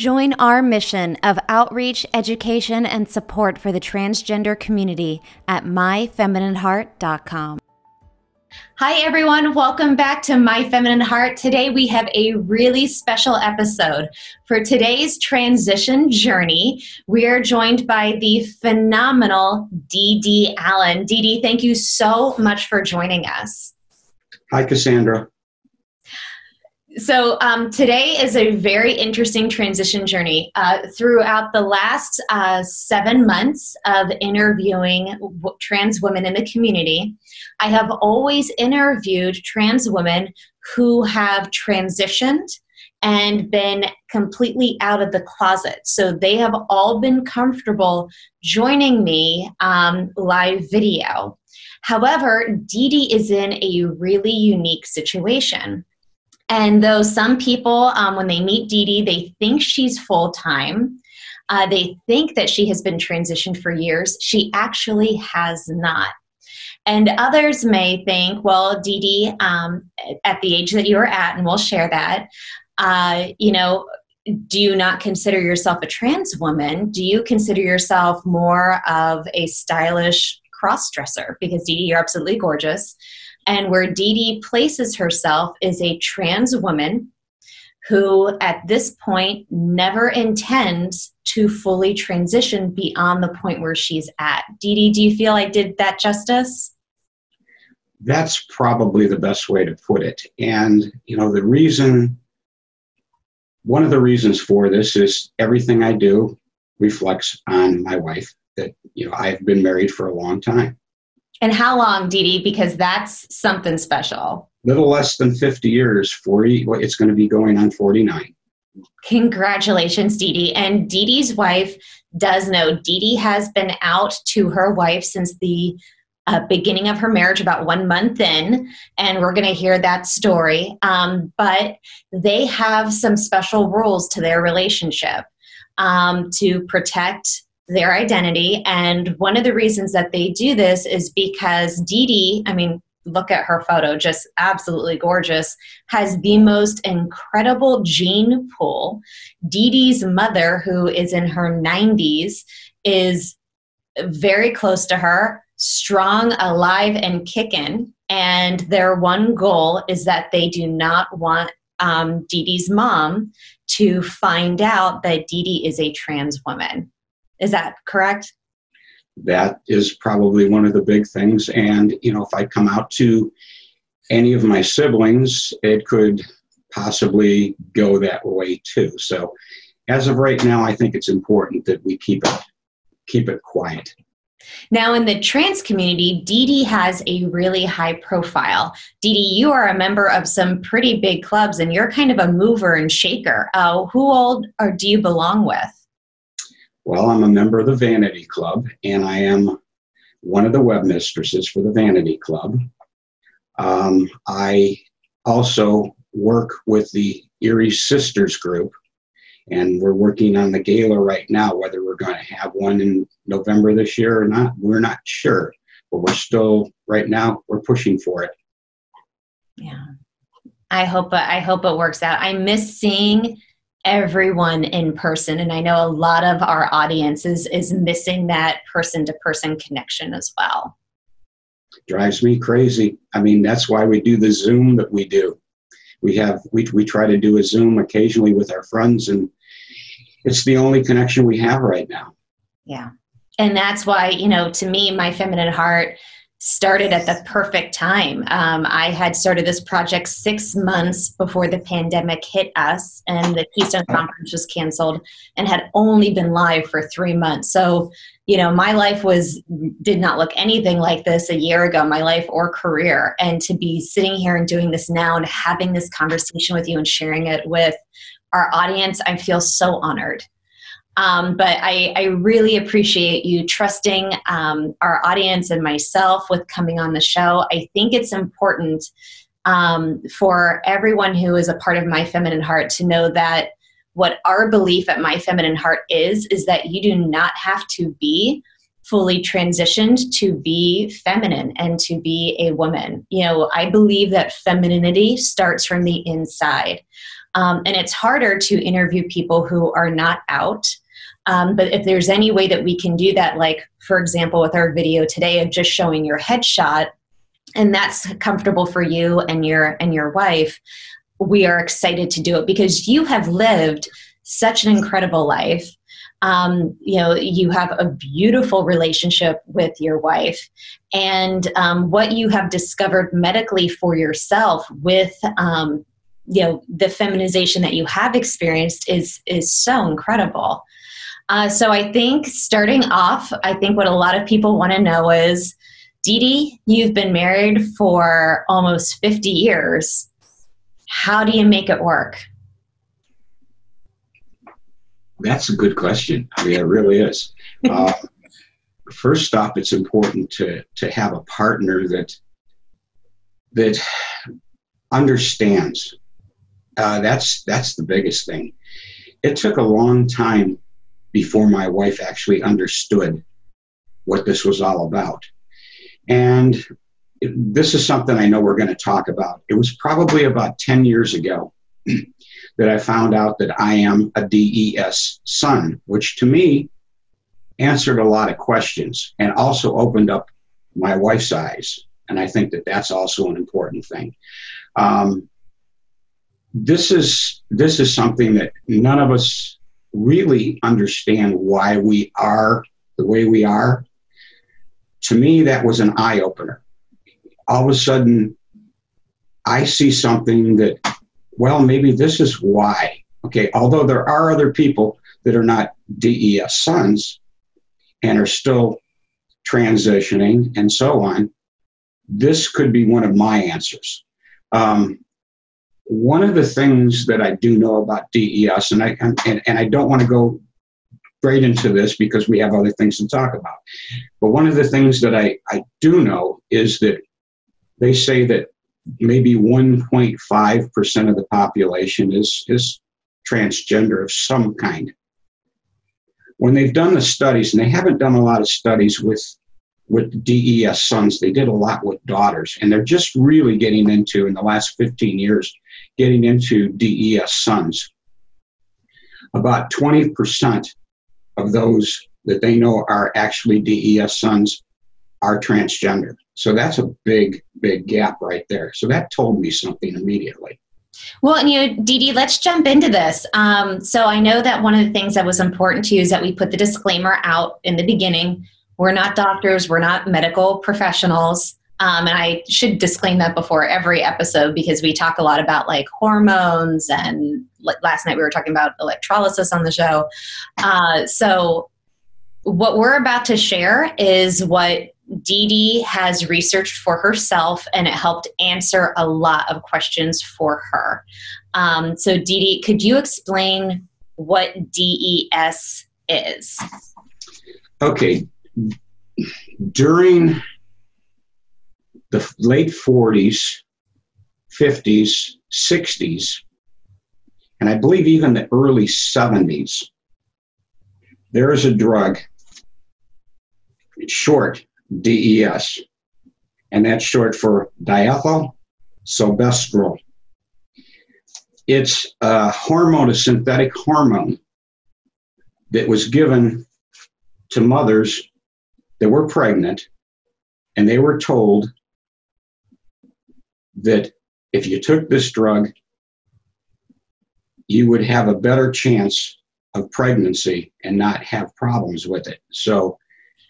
Join our mission of outreach, education, and support for the transgender community at myfeminineheart.com. Hi, everyone. Welcome back to My Feminine Heart. Today we have a really special episode. For today's transition journey, we are joined by the phenomenal Dee Dee Allen. Dee Dee, thank you so much for joining us. Hi, Cassandra. So, um, today is a very interesting transition journey. Uh, throughout the last uh, seven months of interviewing w- trans women in the community, I have always interviewed trans women who have transitioned and been completely out of the closet. So, they have all been comfortable joining me um, live video. However, Dee Dee is in a really unique situation and though some people, um, when they meet Dee Dee, they think she's full time, uh, they think that she has been transitioned for years. She actually has not. And others may think, well, Dee Dee, um, at the age that you are at, and we'll share that, uh, you know, do you not consider yourself a trans woman? Do you consider yourself more of a stylish cross dresser? Because Dee Dee, you're absolutely gorgeous. And where Dee Dee places herself is a trans woman who, at this point, never intends to fully transition beyond the point where she's at. Dee Dee, do you feel I did that justice? That's probably the best way to put it. And, you know, the reason, one of the reasons for this is everything I do reflects on my wife, that, you know, I've been married for a long time. And how long, Dee Dee? Because that's something special. Little less than 50 years, 40, it's going to be going on 49. Congratulations, Dee Dee. And Dee Dee's wife does know. Dee Dee has been out to her wife since the uh, beginning of her marriage, about one month in, and we're going to hear that story. Um, but they have some special rules to their relationship um, to protect their identity. And one of the reasons that they do this is because Dee Dee, I mean, look at her photo, just absolutely gorgeous, has the most incredible gene pool. Dee Dee's mother, who is in her 90s, is very close to her, strong, alive, and kicking. And their one goal is that they do not want um, Dee Dee's mom to find out that Dee Dee is a trans woman. Is that correct? That is probably one of the big things. And, you know, if I come out to any of my siblings, it could possibly go that way too. So, as of right now, I think it's important that we keep it keep it quiet. Now, in the trans community, Dee Dee has a really high profile. Dee Dee, you are a member of some pretty big clubs, and you're kind of a mover and shaker. Uh, who all or do you belong with? Well, I'm a member of the Vanity Club, and I am one of the webmistresses for the Vanity Club. Um, I also work with the Erie Sisters Group, and we're working on the gala right now. Whether we're going to have one in November this year or not, we're not sure. But we're still right now we're pushing for it. Yeah, I hope I hope it works out. I miss seeing everyone in person and i know a lot of our audience is, is missing that person to person connection as well. Drives me crazy. I mean that's why we do the zoom that we do. We have we, we try to do a zoom occasionally with our friends and it's the only connection we have right now. Yeah. And that's why you know to me my feminine heart started at the perfect time. Um, I had started this project six months before the pandemic hit us, and the Keystone Conference was canceled, and had only been live for three months. So, you know, my life was did not look anything like this a year ago, my life or career. And to be sitting here and doing this now, and having this conversation with you and sharing it with our audience, I feel so honored. Um, but I, I, really appreciate you trusting um, our audience and myself with coming on the show. I think it's important um, for everyone who is a part of My Feminine Heart to know that what our belief at My Feminine Heart is, is that you do not have to be fully transitioned to be feminine and to be a woman. You know, I believe that femininity starts from the inside. Um, and it's harder to interview people who are not out. Um, but if there's any way that we can do that, like for example, with our video today of just showing your headshot, and that's comfortable for you and your and your wife, we are excited to do it because you have lived such an incredible life. Um, you know, you have a beautiful relationship with your wife, and um, what you have discovered medically for yourself with um, you know the feminization that you have experienced is is so incredible. Uh, so I think starting off, I think what a lot of people want to know is, Dee Dee, you've been married for almost 50 years. How do you make it work? That's a good question. I mean, it really is. Uh, first off, it's important to to have a partner that that understands. Uh, that's that's the biggest thing. It took a long time before my wife actually understood what this was all about, and it, this is something I know we're going to talk about. It was probably about ten years ago. that I found out that I am a DES son, which to me answered a lot of questions and also opened up my wife's eyes. And I think that that's also an important thing. Um, this is this is something that none of us really understand why we are the way we are. To me, that was an eye opener. All of a sudden, I see something that, well, maybe this is why. Okay, although there are other people that are not DES sons, and are still transitioning and so on, this could be one of my answers. Um, one of the things that I do know about DES, and I and, and I don't want to go straight into this because we have other things to talk about, but one of the things that I, I do know is that they say that maybe 1.5% of the population is, is transgender of some kind. When they've done the studies, and they haven't done a lot of studies with with DES sons, they did a lot with daughters, and they're just really getting into in the last 15 years, getting into DES sons. About 20% of those that they know are actually DES sons are transgender. So that's a big, big gap right there. So that told me something immediately. Well, and you know, Dee Dee, let's jump into this. Um, so I know that one of the things that was important to you is that we put the disclaimer out in the beginning. We're not doctors, we're not medical professionals. Um, and I should disclaim that before every episode because we talk a lot about like hormones and last night we were talking about electrolysis on the show. Uh, so what we're about to share is what Dee Dee has researched for herself and it helped answer a lot of questions for her. Um, so, Dee Dee, could you explain what DES is? Okay. During the late 40s, 50s, 60s, and I believe even the early 70s, there is a drug, short, DES, and that's short for diethyl silvestrol. It's a hormone, a synthetic hormone that was given to mothers that were pregnant, and they were told that if you took this drug, you would have a better chance of pregnancy and not have problems with it. So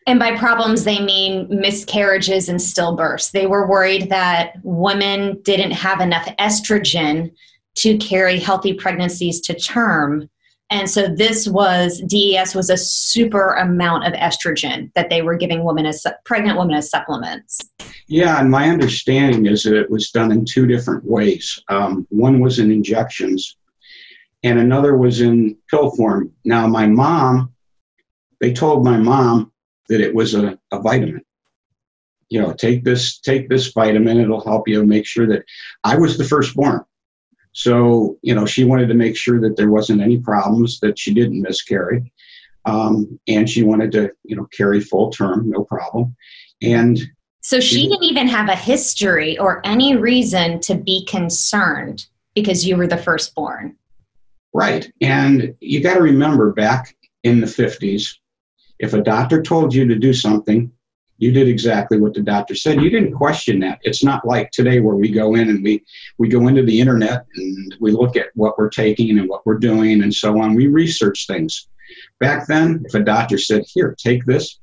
and by problems, they mean miscarriages and stillbirths. They were worried that women didn't have enough estrogen to carry healthy pregnancies to term. And so this was DES was a super amount of estrogen that they were giving women as pregnant women as supplements. Yeah, and my understanding is that it was done in two different ways. Um, one was in injections, and another was in pill form. Now, my mom, they told my mom that it was a, a vitamin. You know, take this, take this vitamin, it'll help you make sure that I was the firstborn. So, you know, she wanted to make sure that there wasn't any problems, that she didn't miscarry. Um, and she wanted to, you know, carry full term, no problem. And so she, she didn't even have a history or any reason to be concerned because you were the firstborn. Right. And you got to remember back in the 50s, if a doctor told you to do something, you did exactly what the doctor said. You didn't question that. It's not like today where we go in and we, we go into the internet and we look at what we're taking and what we're doing and so on. We research things. Back then, if a doctor said, Here, take this,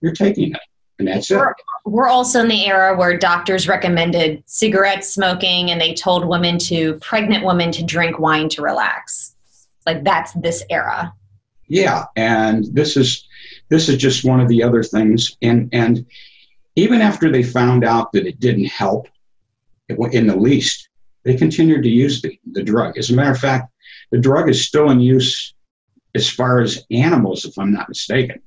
you're taking it. And that's we're, it. We're also in the era where doctors recommended cigarette smoking and they told women to, pregnant women, to drink wine to relax. Like that's this era. Yeah. And this is this is just one of the other things. And, and even after they found out that it didn't help in the least, they continued to use the, the drug. As a matter of fact, the drug is still in use as far as animals, if I'm not mistaken.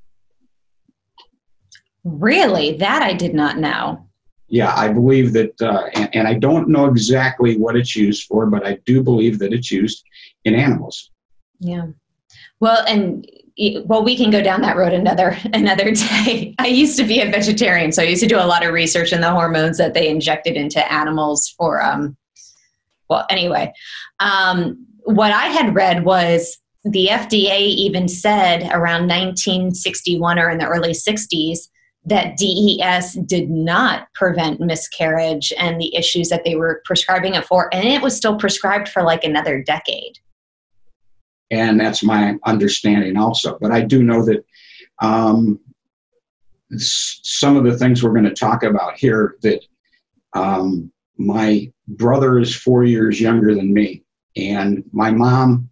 Really? That I did not know. Yeah, I believe that, uh, and, and I don't know exactly what it's used for, but I do believe that it's used in animals. Yeah. Well, and well we can go down that road another another day i used to be a vegetarian so i used to do a lot of research in the hormones that they injected into animals for um well anyway um what i had read was the fda even said around 1961 or in the early 60s that DES did not prevent miscarriage and the issues that they were prescribing it for. And it was still prescribed for like another decade and that's my understanding also. But I do know that um, some of the things we're going to talk about here that um, my brother is four years younger than me, and my mom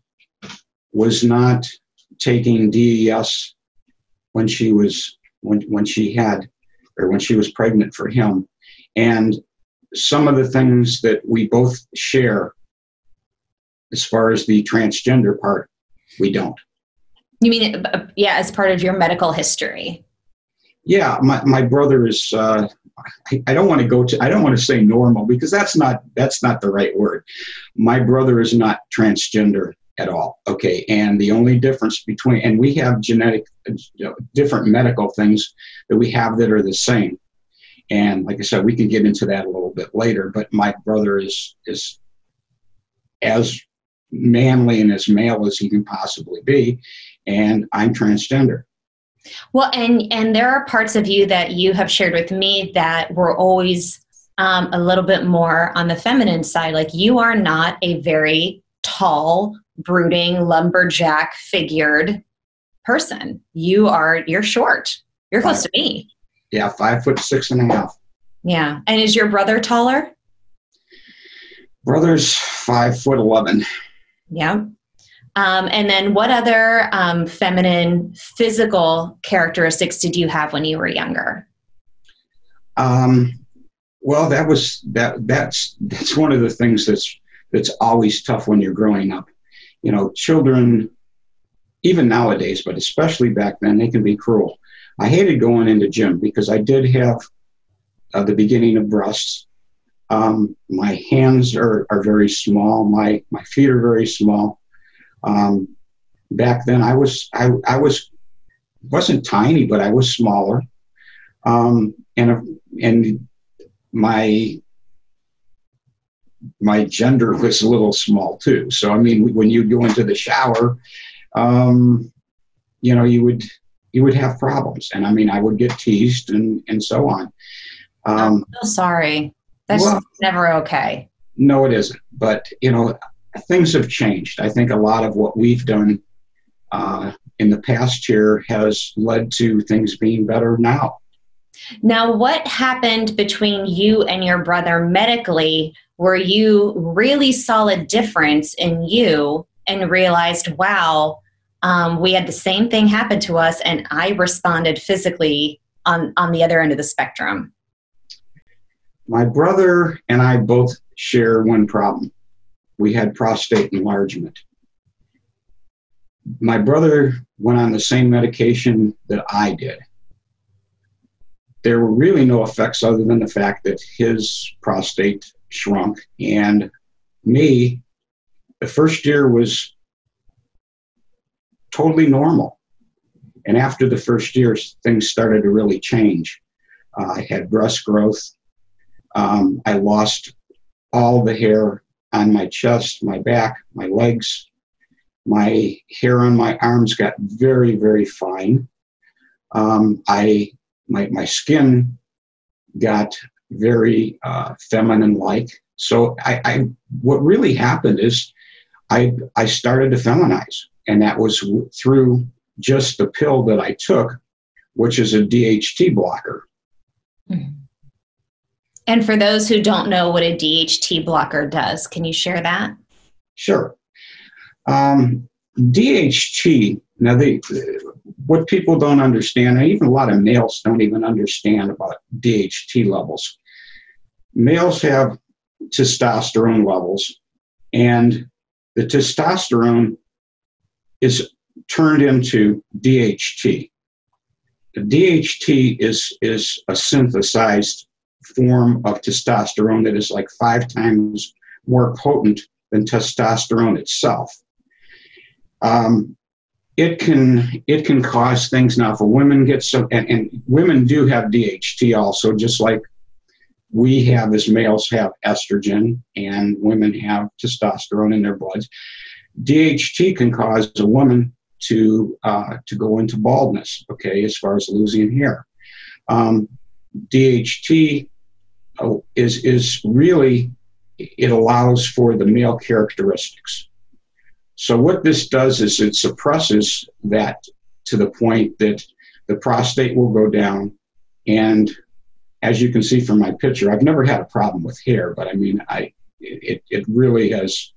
was not taking DES when she was when when she had or when she was pregnant for him, and some of the things that we both share as far as the transgender part we don't. You mean, uh, yeah, as part of your medical history? Yeah, my, my brother is. Uh, I, I don't want to go to. I don't want to say normal because that's not that's not the right word. My brother is not transgender at all. Okay, and the only difference between and we have genetic, you know, different medical things that we have that are the same. And like I said, we can get into that a little bit later. But my brother is is as manly and as male as he can possibly be, and I'm transgender. Well, and and there are parts of you that you have shared with me that were always um, a little bit more on the feminine side. Like you are not a very tall, brooding, lumberjack figured person. You are you're short. You're close to me. Yeah, five foot six and a half. Yeah, and is your brother taller? Brother's five foot eleven. Yeah. Um, and then what other um, feminine physical characteristics did you have when you were younger? Um, well, that was that. That's that's one of the things that's that's always tough when you're growing up. You know, children, even nowadays, but especially back then, they can be cruel. I hated going into gym because I did have uh, the beginning of breasts, um, my hands are, are very small. My, my feet are very small. Um, back then I was, I, I was, wasn't tiny, but I was smaller. Um, and, and my, my gender was a little small too. So, I mean, when you go into the shower, um, you know, you would, you would have problems. And I mean, I would get teased and, and so on. Um, I'm so sorry. That's well, never okay. No, it isn't. But, you know, things have changed. I think a lot of what we've done uh, in the past year has led to things being better now. Now, what happened between you and your brother medically where you really saw a difference in you and realized, wow, um, we had the same thing happen to us, and I responded physically on, on the other end of the spectrum? My brother and I both share one problem. We had prostate enlargement. My brother went on the same medication that I did. There were really no effects other than the fact that his prostate shrunk. And me, the first year was totally normal. And after the first year, things started to really change. Uh, I had breast growth. Um, I lost all the hair on my chest, my back, my legs. My hair on my arms got very, very fine. Um, I my my skin got very uh, feminine like. So I, I what really happened is I I started to feminize, and that was through just the pill that I took, which is a DHT blocker. Mm-hmm. And for those who don't know what a DHT blocker does, can you share that? Sure. Um, DHT, now the, what people don't understand, and even a lot of males don't even understand about DHT levels. Males have testosterone levels, and the testosterone is turned into DHT. The DHT is, is a synthesized form of testosterone that is like five times more potent than testosterone itself. Um, it can it can cause things now for women get some and, and women do have DHT also just like we have as males have estrogen and women have testosterone in their bloods. DHT can cause a woman to uh, to go into baldness. Okay, as far as losing hair, um, DHT uh, is is really it allows for the male characteristics. So what this does is it suppresses that to the point that the prostate will go down and as you can see from my picture, I've never had a problem with hair, but I mean, I it, it really has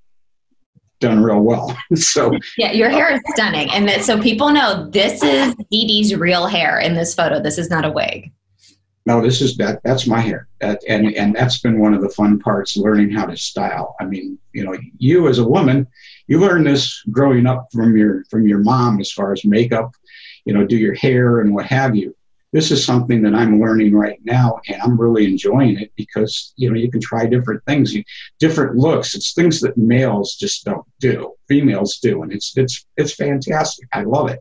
done real well. so yeah, your hair is stunning, and that, so people know this is Dee Dee's real hair in this photo. This is not a wig. No, this is that. That's my hair, that, and and that's been one of the fun parts, learning how to style. I mean, you know, you as a woman, you learn this growing up from your from your mom as far as makeup, you know, do your hair and what have you this is something that I'm learning right now, and I'm really enjoying it because you know you can try different things, you, different looks. It's things that males just don't do, females do, and it's it's it's fantastic. I love it.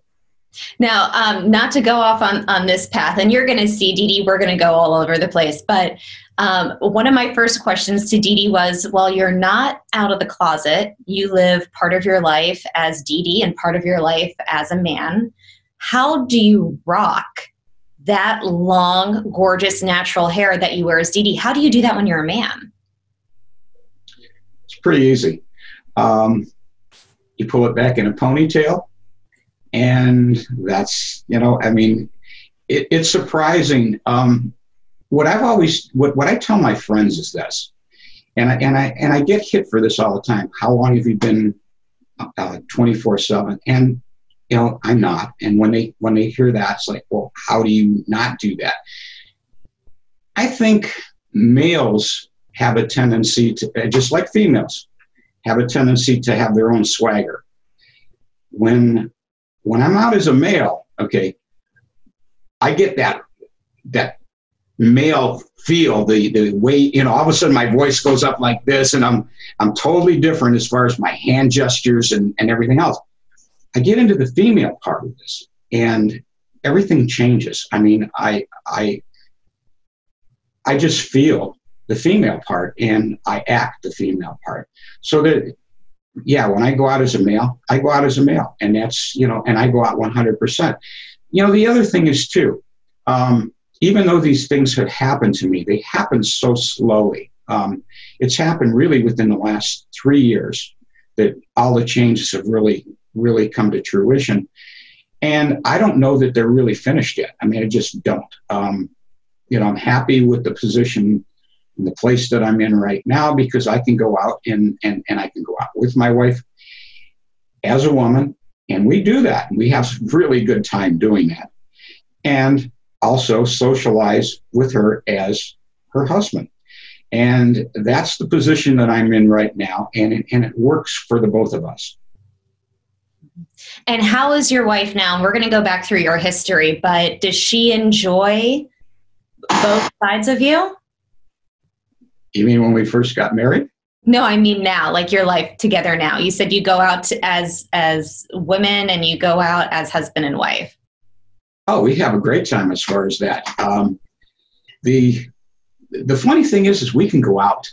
Now, um, not to go off on, on this path, and you're going to see, Dee Dee, we're going to go all over the place. But um, one of my first questions to Dee Dee was Well, you're not out of the closet. You live part of your life as Dee Dee and part of your life as a man. How do you rock that long, gorgeous, natural hair that you wear as Dee Dee. How do you do that when you're a man? It's pretty easy. Um, you pull it back in a ponytail, and that's, you know, I mean, it, it's surprising. Um, what I've always, what, what I tell my friends is this, and I, and I, and I get hit for this all the time. How long have you been uh, 24 7? And you know i'm not and when they when they hear that it's like well how do you not do that i think males have a tendency to uh, just like females have a tendency to have their own swagger when when i'm out as a male okay i get that that male feel the the way you know all of a sudden my voice goes up like this and i'm i'm totally different as far as my hand gestures and and everything else I get into the female part of this, and everything changes. I mean, I I I just feel the female part, and I act the female part. So that yeah, when I go out as a male, I go out as a male, and that's you know, and I go out 100 percent. You know, the other thing is too. Um, even though these things had happened to me, they happen so slowly. Um, it's happened really within the last three years that all the changes have really really come to fruition. And I don't know that they're really finished yet. I mean, I just don't. Um, you know, I'm happy with the position the place that I'm in right now because I can go out and, and, and I can go out with my wife as a woman. And we do that. We have really good time doing that. And also socialize with her as her husband. And that's the position that I'm in right now. And it, and it works for the both of us. And how is your wife now? We're going to go back through your history, but does she enjoy both sides of you? You mean when we first got married? No, I mean now, like your life together now. You said you go out as as women and you go out as husband and wife. Oh, we have a great time as far as that. Um, the the funny thing is, is we can go out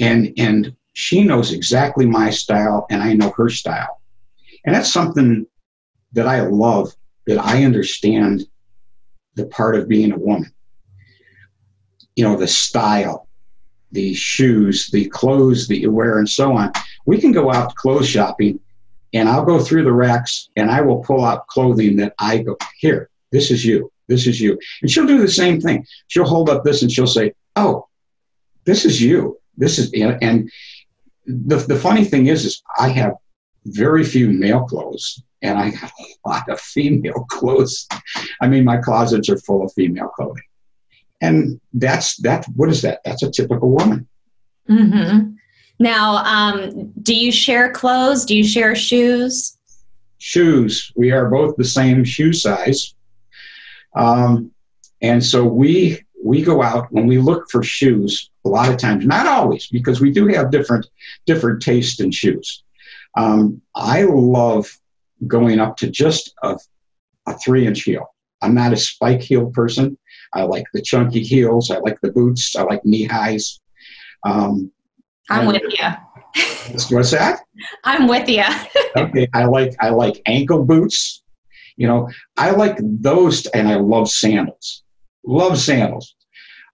and and she knows exactly my style and I know her style. And that's something that I love, that I understand the part of being a woman. You know, the style, the shoes, the clothes that you wear, and so on. We can go out clothes shopping and I'll go through the racks and I will pull out clothing that I go, here, this is you, this is you. And she'll do the same thing. She'll hold up this and she'll say, oh, this is you. This is, and the, the funny thing is, is I have very few male clothes and I have a lot of female clothes. I mean, my closets are full of female clothing. And that's, that, what is that? That's a typical woman. Mm-hmm. Now, um, do you share clothes? Do you share shoes? Shoes. We are both the same shoe size. Um, and so we we go out when we look for shoes a lot of times not always because we do have different different taste in shoes um, i love going up to just a, a three inch heel i'm not a spike heel person i like the chunky heels i like the boots i like knee highs um, I'm with you. What's that? I'm with you. okay, I like I like ankle boots. You know, I like those, and I love sandals. Love sandals.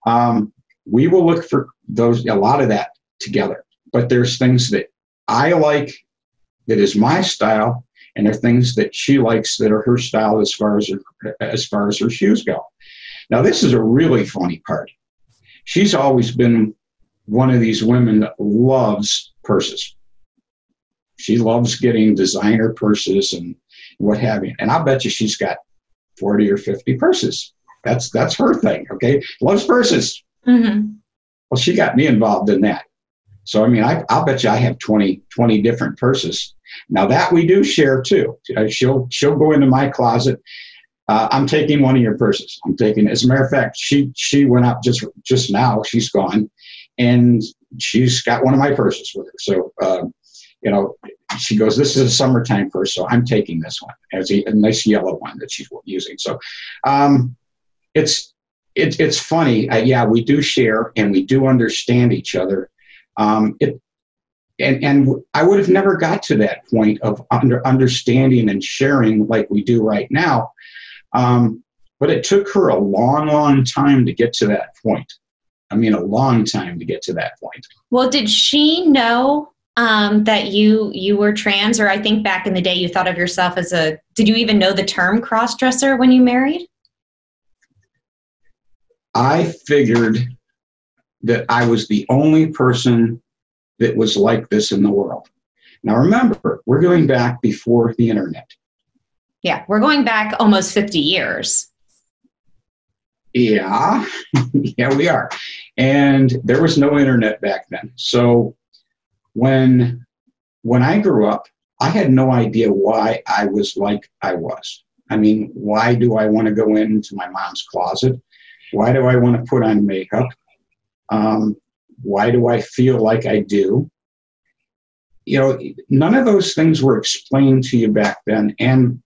Um, we will look for those a lot of that together. But there's things that I like that is my style, and there are things that she likes that are her style as far as her, as far as her shoes go. Now, this is a really funny part. She's always been one of these women that loves purses. She loves getting designer purses and what have you. And I bet you she's got 40 or 50 purses. That's that's her thing, okay? Loves purses. Mm-hmm. Well, she got me involved in that. So, I mean, I, I'll bet you I have 20, 20 different purses. Now, that we do share too. Uh, she'll, she'll go into my closet uh, I'm taking one of your purses. I'm taking. As a matter of fact, she she went up just just now. She's gone, and she's got one of my purses with her. So, uh, you know, she goes, "This is a summertime purse, so I'm taking this one as a, a nice yellow one that she's using." So, um, it's it, it's funny. Uh, yeah, we do share and we do understand each other. Um, it and and I would have never got to that point of under understanding and sharing like we do right now. Um, but it took her a long, long time to get to that point. I mean, a long time to get to that point. Well, did she know um, that you you were trans, or I think back in the day you thought of yourself as a? Did you even know the term cross dresser when you married? I figured that I was the only person that was like this in the world. Now, remember, we're going back before the internet. Yeah, we're going back almost 50 years. Yeah, yeah, we are. And there was no internet back then. So when when I grew up, I had no idea why I was like I was. I mean, why do I want to go into my mom's closet? Why do I want to put on makeup? Um, why do I feel like I do? You know, none of those things were explained to you back then. And,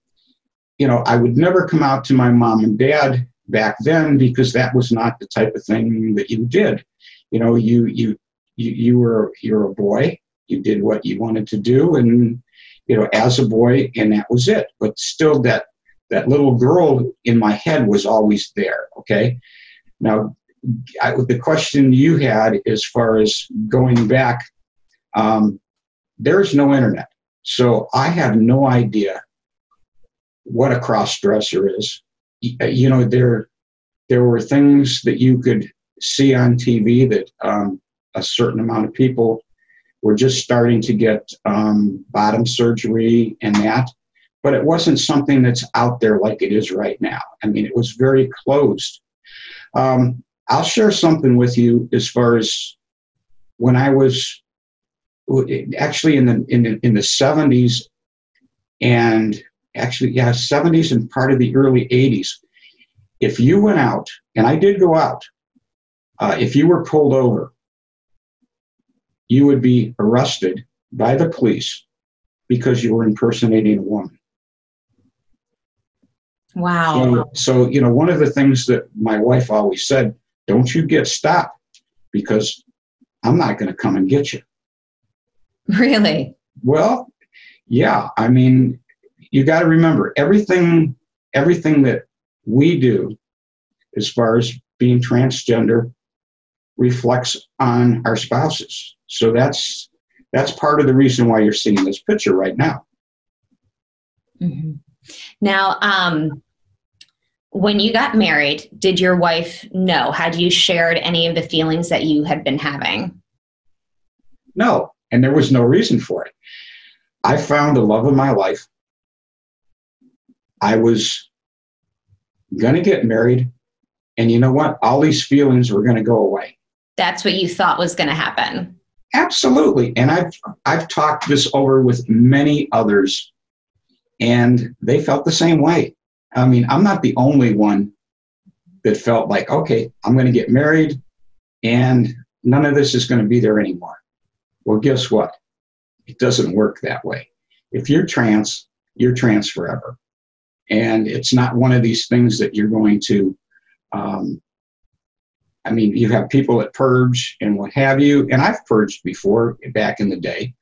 you know, I would never come out to my mom and dad back then because that was not the type of thing that you did. You know, you you you, you were you're a boy. You did what you wanted to do, and you know, as a boy, and that was it. But still, that that little girl in my head was always there. Okay, now I, the question you had as far as going back, um, there's no internet, so I have no idea what a cross dresser is you know there there were things that you could see on TV that um, a certain amount of people were just starting to get um, bottom surgery and that, but it wasn't something that's out there like it is right now. I mean, it was very closed. Um, I'll share something with you as far as when I was actually in the in the, in the 70s and actually, yeah, 70s and part of the early 80s. If you went out, and I did go out, uh, if you were pulled over, you would be arrested by the police because you were impersonating a woman. Wow. So, so, you know, one of the things that my wife always said, don't you get stopped because I'm not going to come and get you. Really? Well, yeah. I mean, you got to remember everything everything that we do as far as being transgender reflects on our spouses. So that's that's part of the reason why you're seeing this picture right now. Mm-hmm. Now, um, when you got married, did your wife know? Had you shared any of the feelings that you had been having? No, and there was no reason for it. I found the love of my life. I was going to get married, and you know what? All these feelings were going to go away. That's what you thought was going to happen. Absolutely. And I've I've talked this over with many others and they felt the same way. I mean, I'm not the only one that felt like, okay, I'm going to get married and none of this is going to be there anymore. Well, guess what? It doesn't work that way. If you're trans, you're trans forever. And it's not one of these things that you're going to um, I mean, you have people that purge and what have you, and I've purged before back in the day.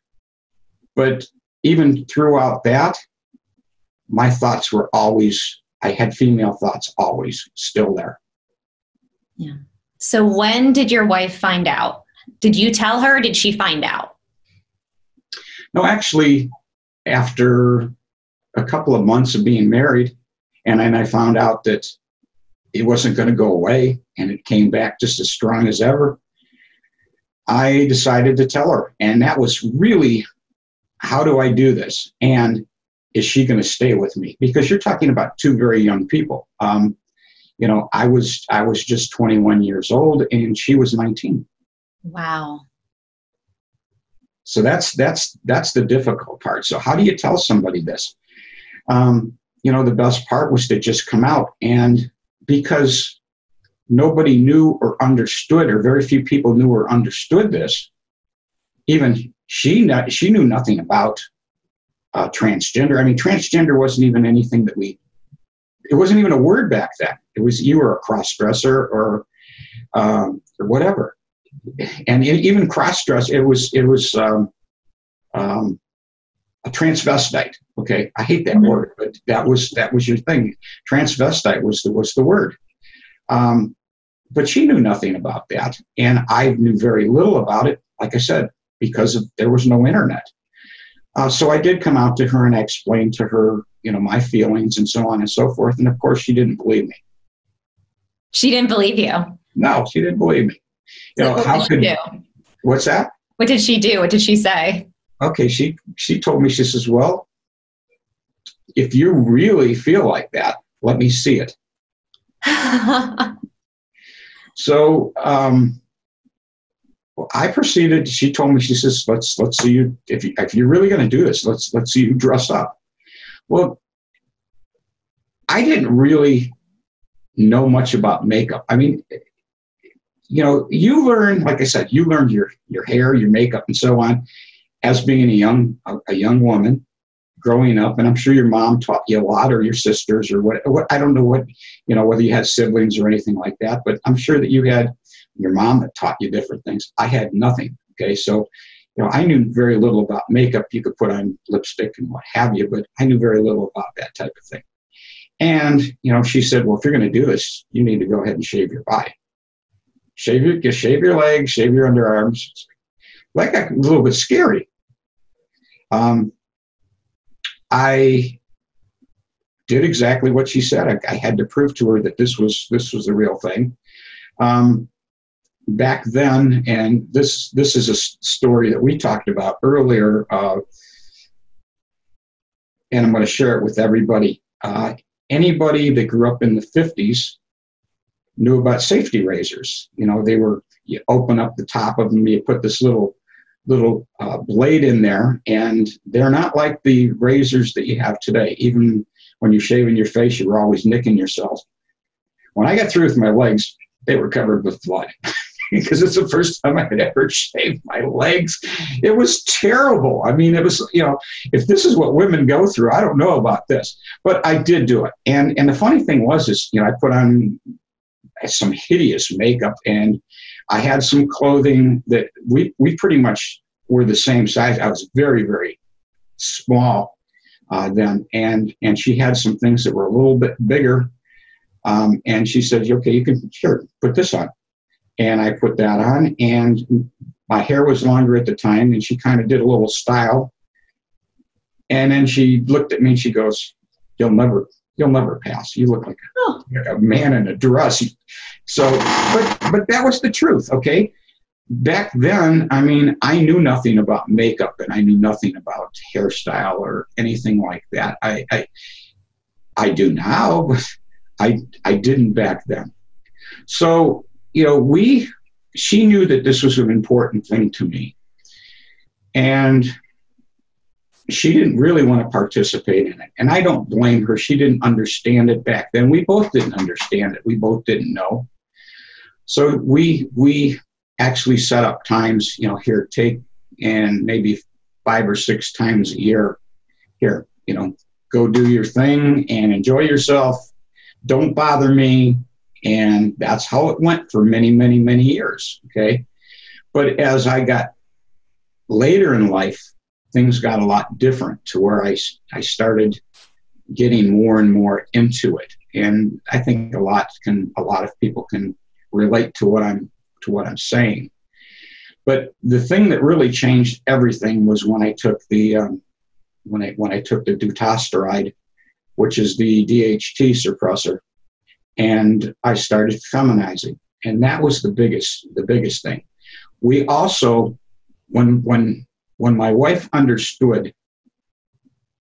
But even throughout that, my thoughts were always, I had female thoughts always still there. Yeah. So when did your wife find out? Did you tell her? did she find out? No, actually, after a couple of months of being married, and then I found out that it wasn't going to go away and it came back just as strong as ever. I decided to tell her. And that was really how do I do this? And is she going to stay with me? Because you're talking about two very young people. Um, you know, I was I was just 21 years old and she was 19. Wow. So that's that's that's the difficult part. So how do you tell somebody this? Um, you know, the best part was to just come out and because nobody knew or understood, or very few people knew or understood this. Even she, she knew nothing about uh, transgender. I mean, transgender wasn't even anything that we. It wasn't even a word back then. It was you were a cross dresser or um, or whatever, and even cross dress. It was it was um, um, a transvestite. Okay, I hate that mm-hmm. word, but that was that was your thing. Transvestite was the was the word. Um, but she knew nothing about that, and I knew very little about it. Like I said, because of, there was no internet. Uh, so I did come out to her and I explained to her, you know, my feelings and so on and so forth. And of course, she didn't believe me. She didn't believe you. No, she didn't believe me. You so know, how could? What's that? What did she do? What did she say? Okay, she she told me she says, well, if you really feel like that, let me see it. so um, I proceeded. She told me she says, let's let's see you if you, if you're really going to do this, let's let's see you dress up. Well, I didn't really know much about makeup. I mean, you know, you learn, like I said, you learned your your hair, your makeup, and so on as being a young a, a, young woman growing up and i'm sure your mom taught you a lot or your sisters or what, what i don't know what you know whether you had siblings or anything like that but i'm sure that you had your mom that taught you different things. I had nothing okay? So you know i knew very little about makeup. You could put on lipstick and what have you but i knew very little about that type of thing. And you know she said well if you're going to do this you need to go ahead and shave your body. Shave your shave your legs shave your underarms. Like a little bit scary um, I did exactly what she said. I, I, had to prove to her that this was this was the real thing. Um, back then, and this this is a story that we talked about earlier, uh, and I'm going to share it with everybody. Uh, anybody that grew up in the 50s knew about safety razors. You know, they were you open up the top of them, you put this little little uh, blade in there, and they're not like the razors that you have today. Even when you're shaving your face, you're always nicking yourself. When I got through with my legs, they were covered with blood because it's the first time I had ever shaved my legs. It was terrible. I mean, it was, you know, if this is what women go through, I don't know about this, but I did do it. And and the funny thing was, is you know, I put on some hideous makeup and I had some clothing that we, we pretty much were the same size. I was very, very small uh, then, and and she had some things that were a little bit bigger. Um, and she said, "Okay, you can sure put this on." And I put that on, and my hair was longer at the time, and she kind of did a little style. And then she looked at me and she goes, "You'll never, you'll never pass. You look like a, oh. a man in a dress." So, but but that was the truth. Okay, back then, I mean, I knew nothing about makeup and I knew nothing about hairstyle or anything like that. I, I, I do now, but I, I didn't back then. So, you know, we, she knew that this was an important thing to me. And she didn't really want to participate in it. And I don't blame her. She didn't understand it back then. We both didn't understand it. We both didn't know. So we we actually set up times, you know, here, take and maybe five or six times a year. Here, you know, go do your thing and enjoy yourself. Don't bother me. And that's how it went for many, many, many years. Okay. But as I got later in life, things got a lot different to where I, I started getting more and more into it. And I think a lot can, a lot of people can relate to what I'm to what I'm saying. But the thing that really changed everything was when I took the um, when I when I took the dutasteride, which is the DHT suppressor, and I started feminizing, and that was the biggest the biggest thing. We also, when when when my wife understood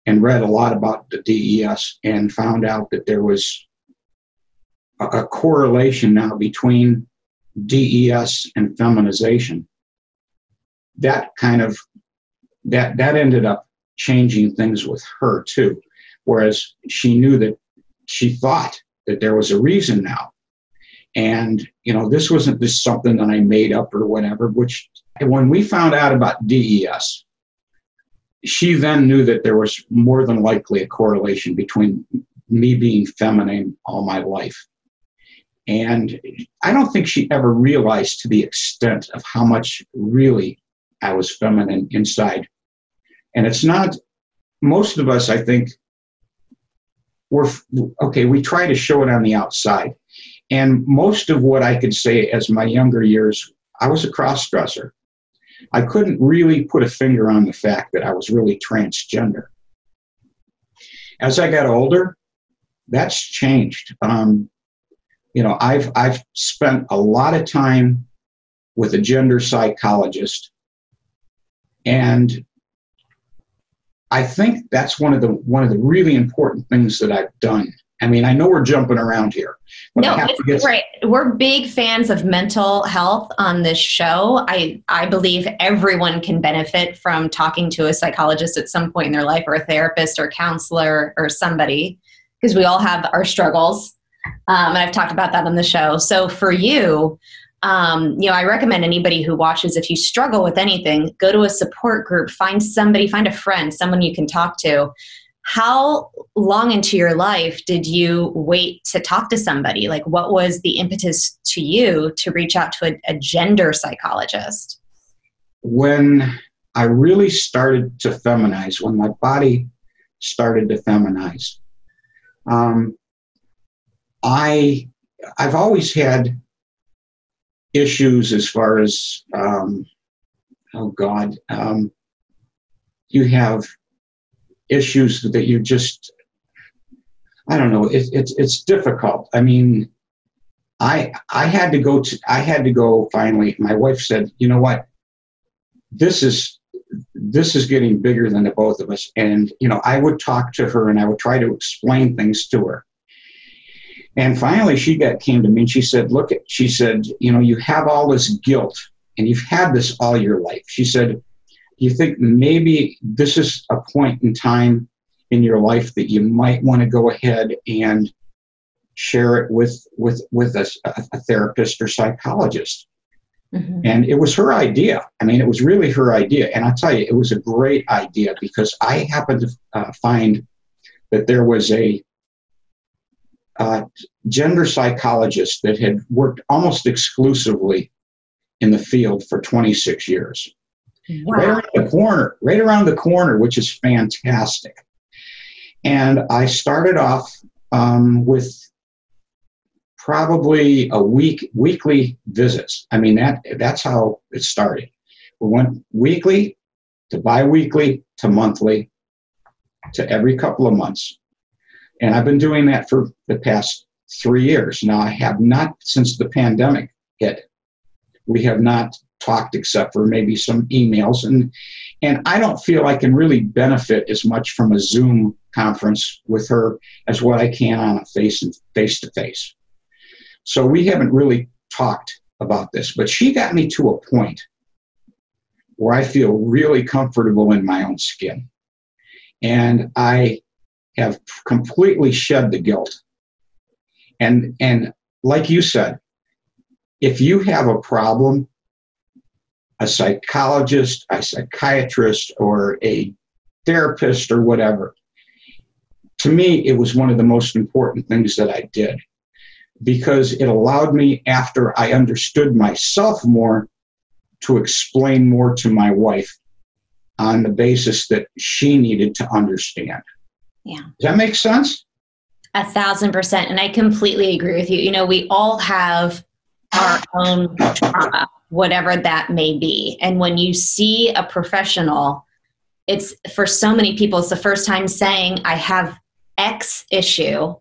and read a lot about the DES and found out that there was a, a correlation now between DES and feminization, that kind of that that ended up changing things with her too. Whereas she knew that she thought that there was a reason now. And you know, this wasn't just something that I made up or whatever, which when we found out about DES, she then knew that there was more than likely a correlation between me being feminine all my life and I don't think she ever realized to the extent of how much really I was feminine inside. And it's not, most of us, I think, we're, okay, we try to show it on the outside. And most of what I could say as my younger years, I was a cross dresser. I couldn't really put a finger on the fact that I was really transgender. As I got older, that's changed. Um, you know, I've I've spent a lot of time with a gender psychologist, and I think that's one of the one of the really important things that I've done. I mean, I know we're jumping around here. no, it's great. We're big fans of mental health on this show. I I believe everyone can benefit from talking to a psychologist at some point in their life, or a therapist, or counselor, or somebody, because we all have our struggles um, and I've talked about that on the show. So for you, um, you know, I recommend anybody who watches, if you struggle with anything, go to a support group, find somebody, find a friend, someone you can talk to. How long into your life did you wait to talk to somebody? Like, what was the impetus to you to reach out to a, a gender psychologist? When I really started to feminize, when my body started to feminize, um, I I've always had issues as far as um, oh God, um, you have issues that you just I don't know. It, it's it's difficult. I mean, I I had to go to I had to go finally. My wife said, you know what, this is this is getting bigger than the both of us. And you know, I would talk to her and I would try to explain things to her. And finally, she got came to me and she said, "Look, she said, you know, you have all this guilt, and you've had this all your life." She said, "You think maybe this is a point in time in your life that you might want to go ahead and share it with with with a, a therapist or psychologist?" Mm-hmm. And it was her idea. I mean, it was really her idea. And I'll tell you, it was a great idea because I happened to uh, find that there was a uh, gender psychologist that had worked almost exclusively in the field for 26 years. Wow. right around the corner, right around the corner, which is fantastic. And I started off um, with probably a week weekly visits. I mean that that's how it started. We went weekly to biweekly to monthly to every couple of months. And I've been doing that for the past three years. Now I have not since the pandemic hit. We have not talked except for maybe some emails and and I don't feel I can really benefit as much from a Zoom conference with her as what I can on a face and face to face. So we haven't really talked about this, but she got me to a point where I feel really comfortable in my own skin. And I have completely shed the guilt. And and like you said, if you have a problem, a psychologist, a psychiatrist, or a therapist, or whatever, to me, it was one of the most important things that I did because it allowed me, after I understood myself more, to explain more to my wife on the basis that she needed to understand. Yeah. Does that make sense? A thousand percent. And I completely agree with you. You know, we all have our own trauma, whatever that may be. And when you see a professional, it's for so many people, it's the first time saying, I have X issue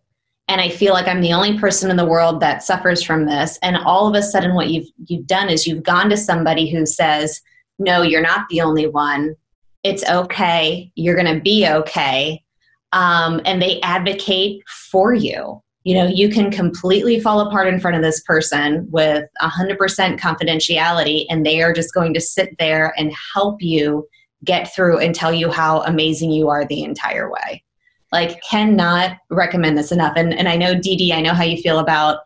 and I feel like I'm the only person in the world that suffers from this. And all of a sudden, what you've you've done is you've gone to somebody who says, "No, you're not the only one. It's okay. You're going to be okay," um, and they advocate for you you know you can completely fall apart in front of this person with 100% confidentiality and they are just going to sit there and help you get through and tell you how amazing you are the entire way. Like cannot recommend this enough. And, and i know Dee, i know how you feel about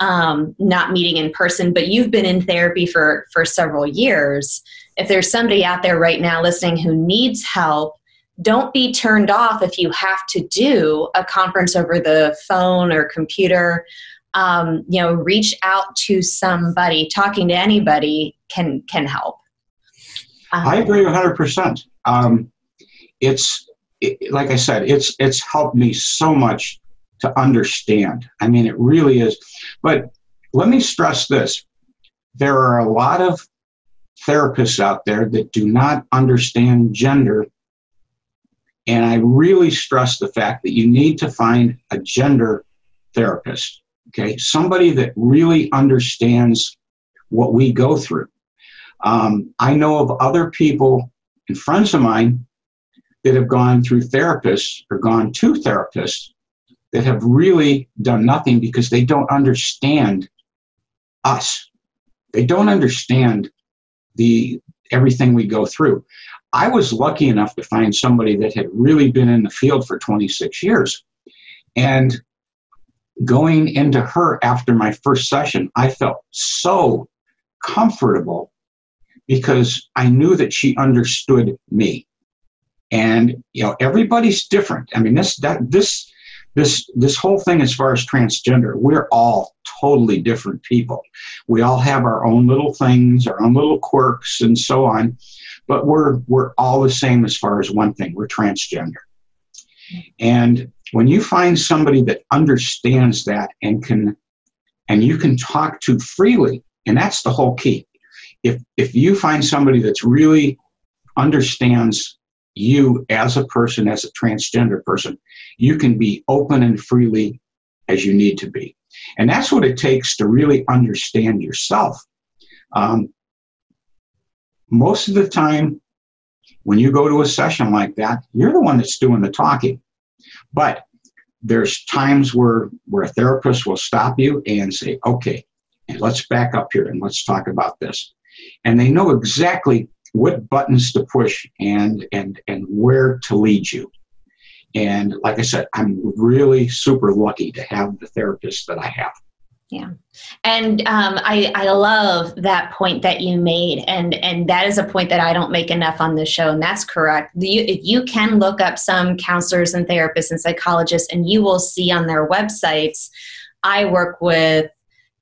um, not meeting in person but you've been in therapy for for several years. If there's somebody out there right now listening who needs help don't be turned off if you have to do a conference over the phone or computer. Um, you know reach out to somebody. Talking to anybody can can help. Um, i agree 100% um, it's it, like i said it's it's helped me so much to understand. I mean it really is. But let me stress this. There are a lot of therapists out there that do not understand gender and I really stress the fact that you need to find a gender therapist, okay? Somebody that really understands what we go through. Um, I know of other people and friends of mine that have gone through therapists or gone to therapists that have really done nothing because they don't understand us. They don't understand the everything we go through. I was lucky enough to find somebody that had really been in the field for 26 years. And going into her after my first session, I felt so comfortable because I knew that she understood me. And you know, everybody's different. I mean, this that this this this whole thing as far as transgender, we're all totally different people. We all have our own little things, our own little quirks, and so on but we're we're all the same as far as one thing we're transgender. And when you find somebody that understands that and can and you can talk to freely and that's the whole key. If if you find somebody that's really understands you as a person as a transgender person you can be open and freely as you need to be. And that's what it takes to really understand yourself. Um, most of the time, when you go to a session like that, you're the one that's doing the talking. But there's times where, where a therapist will stop you and say, okay, let's back up here and let's talk about this. And they know exactly what buttons to push and and and where to lead you. And like I said, I'm really super lucky to have the therapist that I have. Yeah. And um, I, I love that point that you made. And, and that is a point that I don't make enough on this show. And that's correct. You, you can look up some counselors and therapists and psychologists, and you will see on their websites, I work with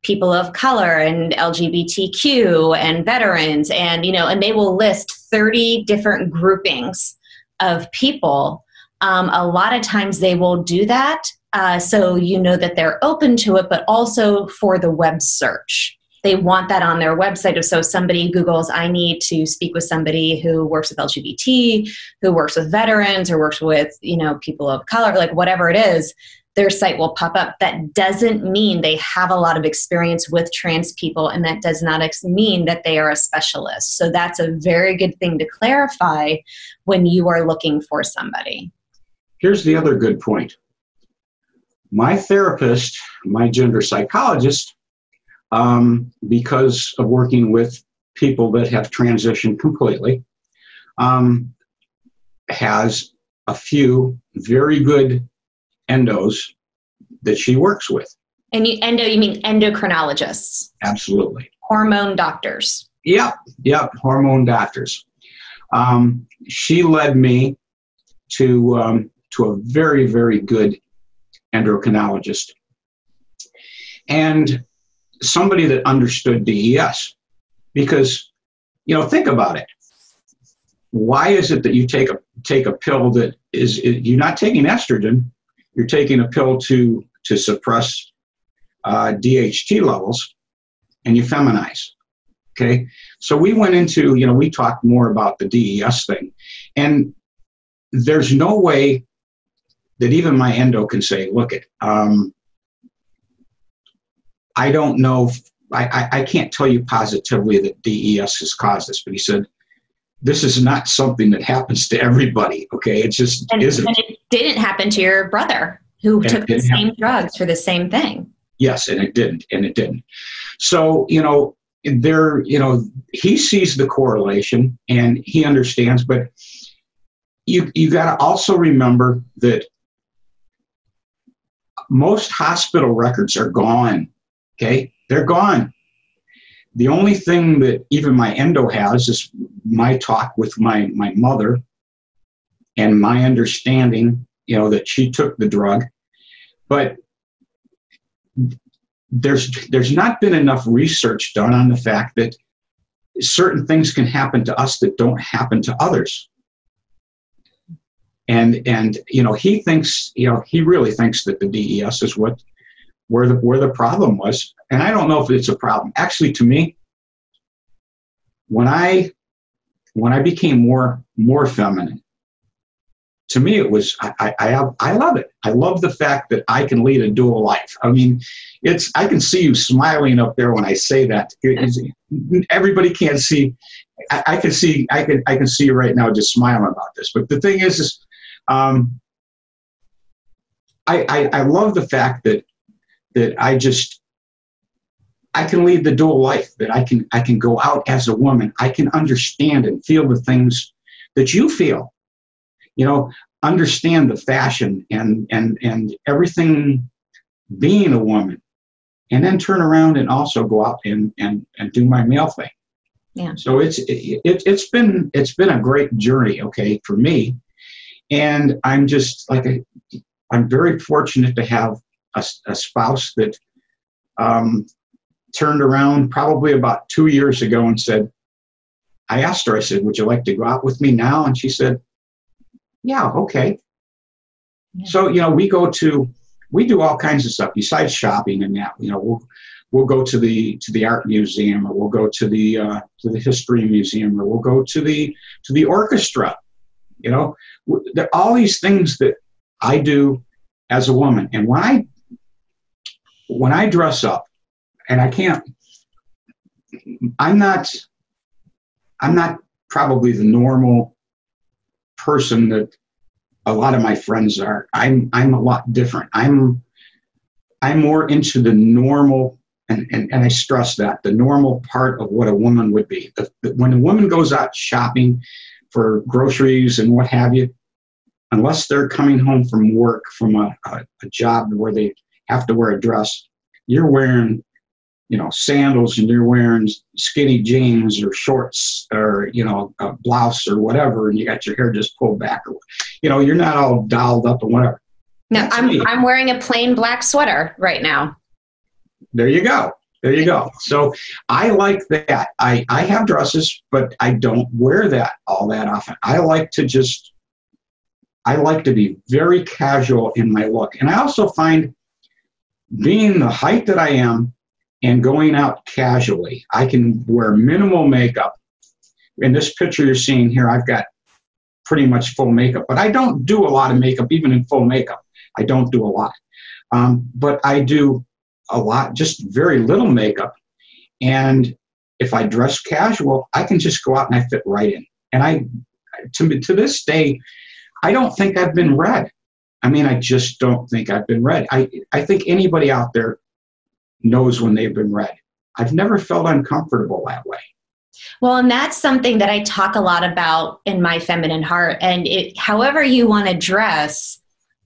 people of color and LGBTQ and veterans and you know and they will list 30 different groupings of people, um, a lot of times they will do that uh, so you know that they're open to it, but also for the web search. They want that on their website. So somebody Googles, I need to speak with somebody who works with LGBT, who works with veterans, or works with you know people of color, like whatever it is their site will pop up. That doesn't mean they have a lot of experience with trans people, and that does not mean that they are a specialist. So that's a very good thing to clarify when you are looking for somebody. Here's the other good point my therapist, my gender psychologist, um, because of working with people that have transitioned completely, um, has a few very good endos that she works with. And you, endo, you mean endocrinologists? Absolutely. Hormone doctors. Yep, yep, hormone doctors. Um, she led me to um, to a very very good endocrinologist. And somebody that understood DES because you know think about it. Why is it that you take a take a pill that is you're not taking estrogen you're taking a pill to to suppress uh, DHT levels, and you feminize. Okay, so we went into you know we talked more about the DES thing, and there's no way that even my endo can say, look it. Um, I don't know. If, I, I, I can't tell you positively that DES has caused this, but he said this is not something that happens to everybody. Okay, it just and, isn't. And it didn't happen to your brother who and took the same happen. drugs for the same thing. Yes, and it didn't, and it didn't. So you know, there, you know, he sees the correlation and he understands, but you you got to also remember that most hospital records are gone. Okay, they're gone. The only thing that even my endo has is my talk with my, my mother and my understanding, you know, that she took the drug. But there's there's not been enough research done on the fact that certain things can happen to us that don't happen to others. And and you know, he thinks, you know, he really thinks that the DES is what where the where the problem was. And I don't know if it's a problem. Actually, to me, when I when I became more more feminine, to me it was I, I have I love it. I love the fact that I can lead a dual life. I mean, it's I can see you smiling up there when I say that. everybody can't see. I, I, can see I can I can see you right now just smiling about this. But the thing is, is um, I, I I love the fact that that I just I can lead the dual life, that I can I can go out as a woman. I can understand and feel the things that you feel. You know, understand the fashion and and and everything being a woman. And then turn around and also go out and and, and do my male thing. Yeah. So it's it, it, it's been it's been a great journey, okay, for me. And I'm just like a, I'm very fortunate to have a, a spouse that um, turned around probably about two years ago and said, I asked her, I said, Would you like to go out with me now? And she said, Yeah, okay. Yeah. So, you know, we go to, we do all kinds of stuff besides shopping and that. You know, we'll, we'll go to the to the art museum or we'll go to the uh, to the history museum or we'll go to the to the orchestra you know there are all these things that i do as a woman and when i when i dress up and I can't. I'm not. I'm not probably the normal person that a lot of my friends are. I'm I'm a lot different. I'm I'm more into the normal, and, and, and I stress that the normal part of what a woman would be. The, the, when a woman goes out shopping for groceries and what have you, unless they're coming home from work from a, a, a job where they have to wear a dress, you're wearing you know sandals and you're wearing skinny jeans or shorts or you know a blouse or whatever and you got your hair just pulled back or you know you're not all dolled up and whatever. No i'm i'm wearing a plain black sweater right now. There you go There you go. So I like that. I, I have dresses, but I don't wear that all that often. I like to just, I like to be very casual in my look. And I also find being the height that I am and going out casually, I can wear minimal makeup. In this picture you're seeing here, I've got pretty much full makeup, but I don't do a lot of makeup, even in full makeup. I don't do a lot. Um, but I do a lot, just very little makeup. And if I dress casual, I can just go out and I fit right in. And I, to, to this day, I don't think I've been read. I mean, I just don't think I've been read. I, I think anybody out there knows when they've been read. I've never felt uncomfortable that way. Well, and that's something that I talk a lot about in my feminine heart. And it, however you want to dress,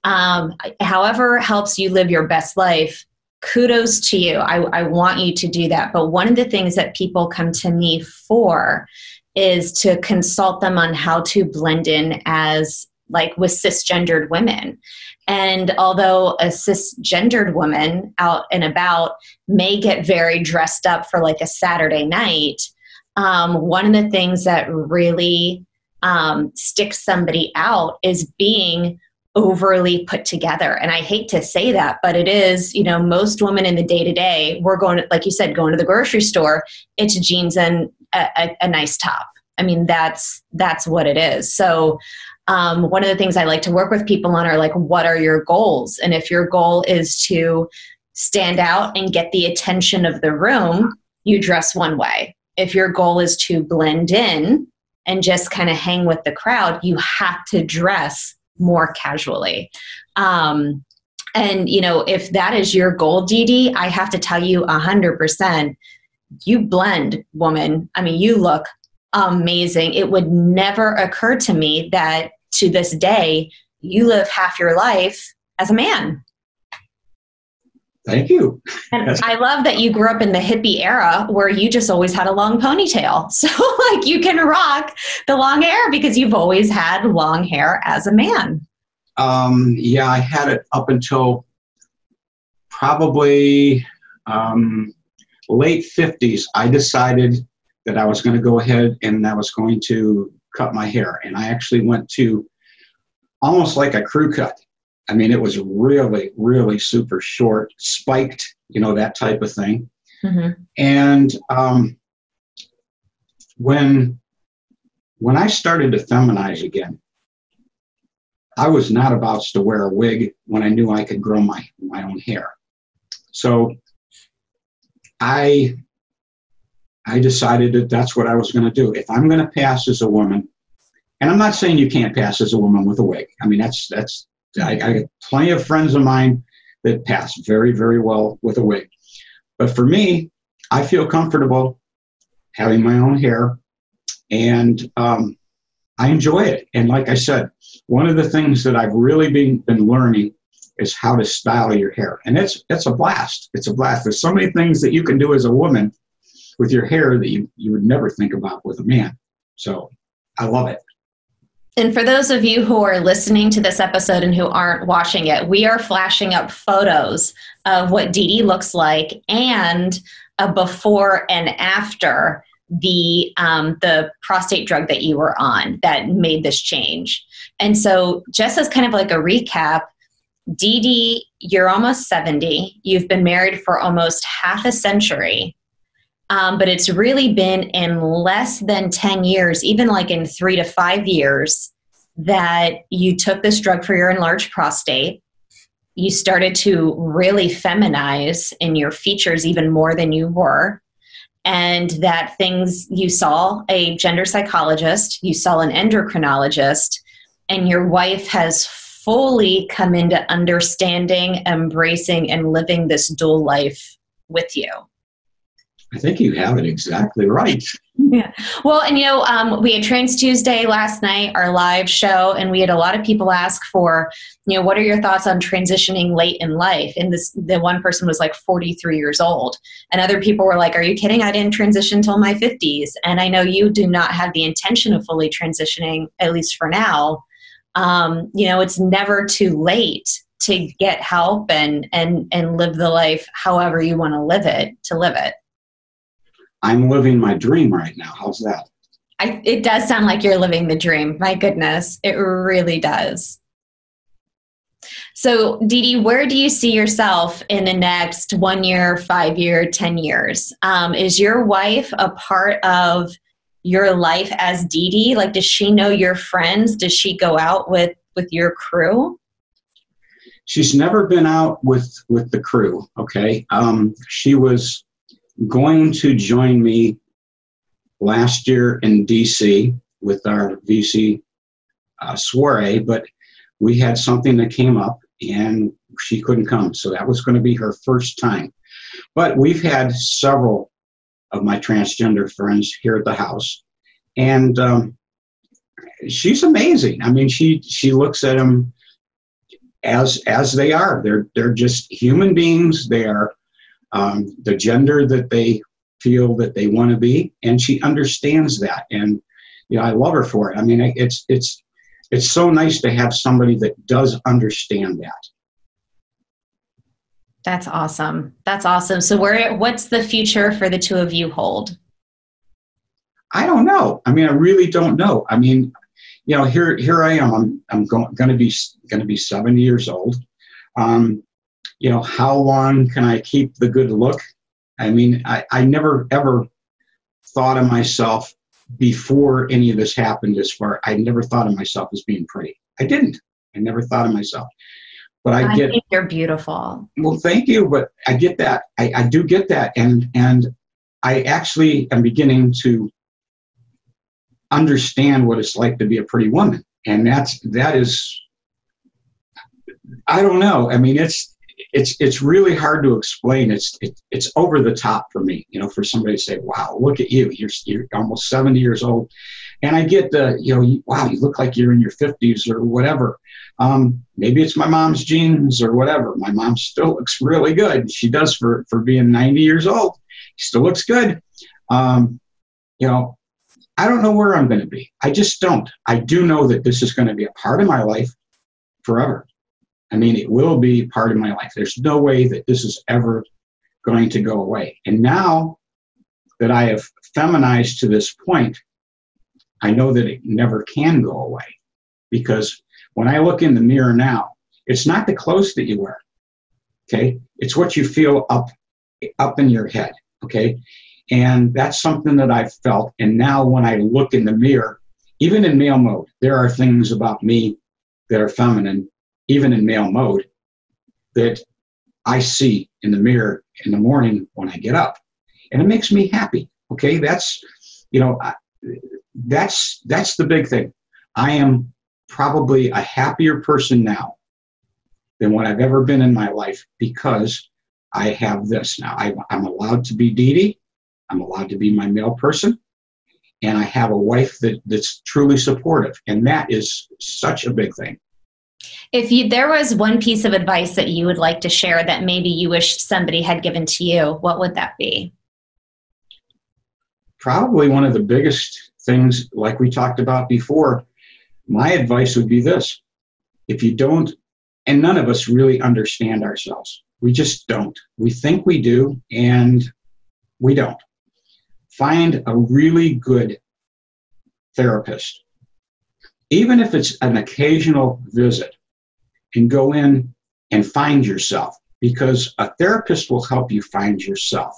um, however helps you live your best life, kudos to you. I, I want you to do that. But one of the things that people come to me for is to consult them on how to blend in as like with cisgendered women. And although a cisgendered woman out and about may get very dressed up for like a Saturday night, um, one of the things that really um, sticks somebody out is being overly put together. And I hate to say that, but it is, you know, most women in the day to day, we're going like you said, going to the grocery store, it's jeans and a, a, a nice top. I mean, that's that's what it is. So um, one of the things I like to work with people on are like, what are your goals? And if your goal is to stand out and get the attention of the room, you dress one way. If your goal is to blend in and just kind of hang with the crowd, you have to dress more casually. Um, and you know, if that is your goal, Dee, I have to tell you a hundred percent, you blend, woman. I mean, you look amazing. It would never occur to me that to this day, you live half your life as a man. Thank you. And I love that you grew up in the hippie era where you just always had a long ponytail. So, like, you can rock the long hair because you've always had long hair as a man. Um, yeah, I had it up until probably um, late 50s. I decided that I was going to go ahead and I was going to cut my hair. And I actually went to almost like a crew cut. I mean, it was really, really super short, spiked, you know, that type of thing. Mm-hmm. And um, when when I started to feminize again, I was not about to wear a wig when I knew I could grow my my own hair. So I I decided that that's what I was going to do. If I'm going to pass as a woman, and I'm not saying you can't pass as a woman with a wig. I mean, that's that's I, I got plenty of friends of mine that pass very very well with a wig. But for me, I feel comfortable having my own hair, and um, I enjoy it. And like I said, one of the things that I've really been been learning is how to style your hair, and it's it's a blast. It's a blast. There's so many things that you can do as a woman with your hair that you, you would never think about with a man. So I love it. And for those of you who are listening to this episode and who aren't watching it, we are flashing up photos of what Dee Dee looks like and a before and after the um, the prostate drug that you were on that made this change. And so, just as kind of like a recap, Dee Dee, you're almost 70. You've been married for almost half a century. Um, but it's really been in less than 10 years, even like in three to five years, that you took this drug for your enlarged prostate. You started to really feminize in your features even more than you were. And that things you saw a gender psychologist, you saw an endocrinologist, and your wife has fully come into understanding, embracing, and living this dual life with you. I think you have it exactly right. Yeah. Well, and you know, um, we had Trans Tuesday last night, our live show, and we had a lot of people ask for, you know, what are your thoughts on transitioning late in life? And this, the one person was like 43 years old, and other people were like, "Are you kidding? I didn't transition until my 50s." And I know you do not have the intention of fully transitioning, at least for now. Um, you know, it's never too late to get help and and and live the life however you want to live it to live it i'm living my dream right now how's that I, it does sound like you're living the dream my goodness it really does so, Dee Dee, where do you see yourself in the next one year, five year, 10 years? Um, is your wife a part of your life as Dee Dee? Like, does she know your friends? Does she go out with, with your crew? She's never been out with, with the crew, okay? Um, she was going to join me last year in DC with our VC uh, soiree, but we had something that came up and she couldn't come. So that was going to be her first time. But we've had several of my transgender friends here at the house, and um, she's amazing. I mean, she she looks at them as as they are. They're they're just human beings. They are um, the gender that they feel that they want to be, and she understands that. And you know, I love her for it. I mean, it's it's it's so nice to have somebody that does understand that. That's awesome. That's awesome. So where what's the future for the two of you hold? I don't know. I mean, I really don't know. I mean, you know, here here I am. I'm I'm going, to be going to be 70 years old. Um, you know, how long can I keep the good look? I mean, I, I never ever thought of myself before any of this happened as far i never thought of myself as being pretty. I didn't. I never thought of myself. But i, I get you're beautiful. Well thank you but i get that. I, I do get that. And and i actually am beginning to understand what it's like to be a pretty woman. And that's that is i don't know. I mean it's it's it's really hard to explain. It's it, it's over the top for me, you know, for somebody to say, "Wow, look at you! You're you're almost 70 years old," and I get the, you know, wow, you look like you're in your 50s or whatever. Um, maybe it's my mom's genes or whatever. My mom still looks really good. She does for for being 90 years old. She still looks good. Um, you know, I don't know where I'm going to be. I just don't. I do know that this is going to be a part of my life forever. I mean, it will be part of my life. There's no way that this is ever going to go away. And now that I have feminized to this point, I know that it never can go away because when I look in the mirror now, it's not the clothes that you wear. Okay. It's what you feel up, up in your head. Okay. And that's something that I've felt. And now when I look in the mirror, even in male mode, there are things about me that are feminine even in male mode, that I see in the mirror in the morning when I get up. And it makes me happy. Okay, that's, you know, that's that's the big thing. I am probably a happier person now than what I've ever been in my life because I have this now. I, am allowed to be Dee. I'm allowed to be my male person. And I have a wife that, that's truly supportive. And that is such a big thing. If you, there was one piece of advice that you would like to share that maybe you wish somebody had given to you, what would that be? Probably one of the biggest things, like we talked about before, my advice would be this. If you don't, and none of us really understand ourselves, we just don't. We think we do, and we don't. Find a really good therapist even if it's an occasional visit, and go in and find yourself because a therapist will help you find yourself.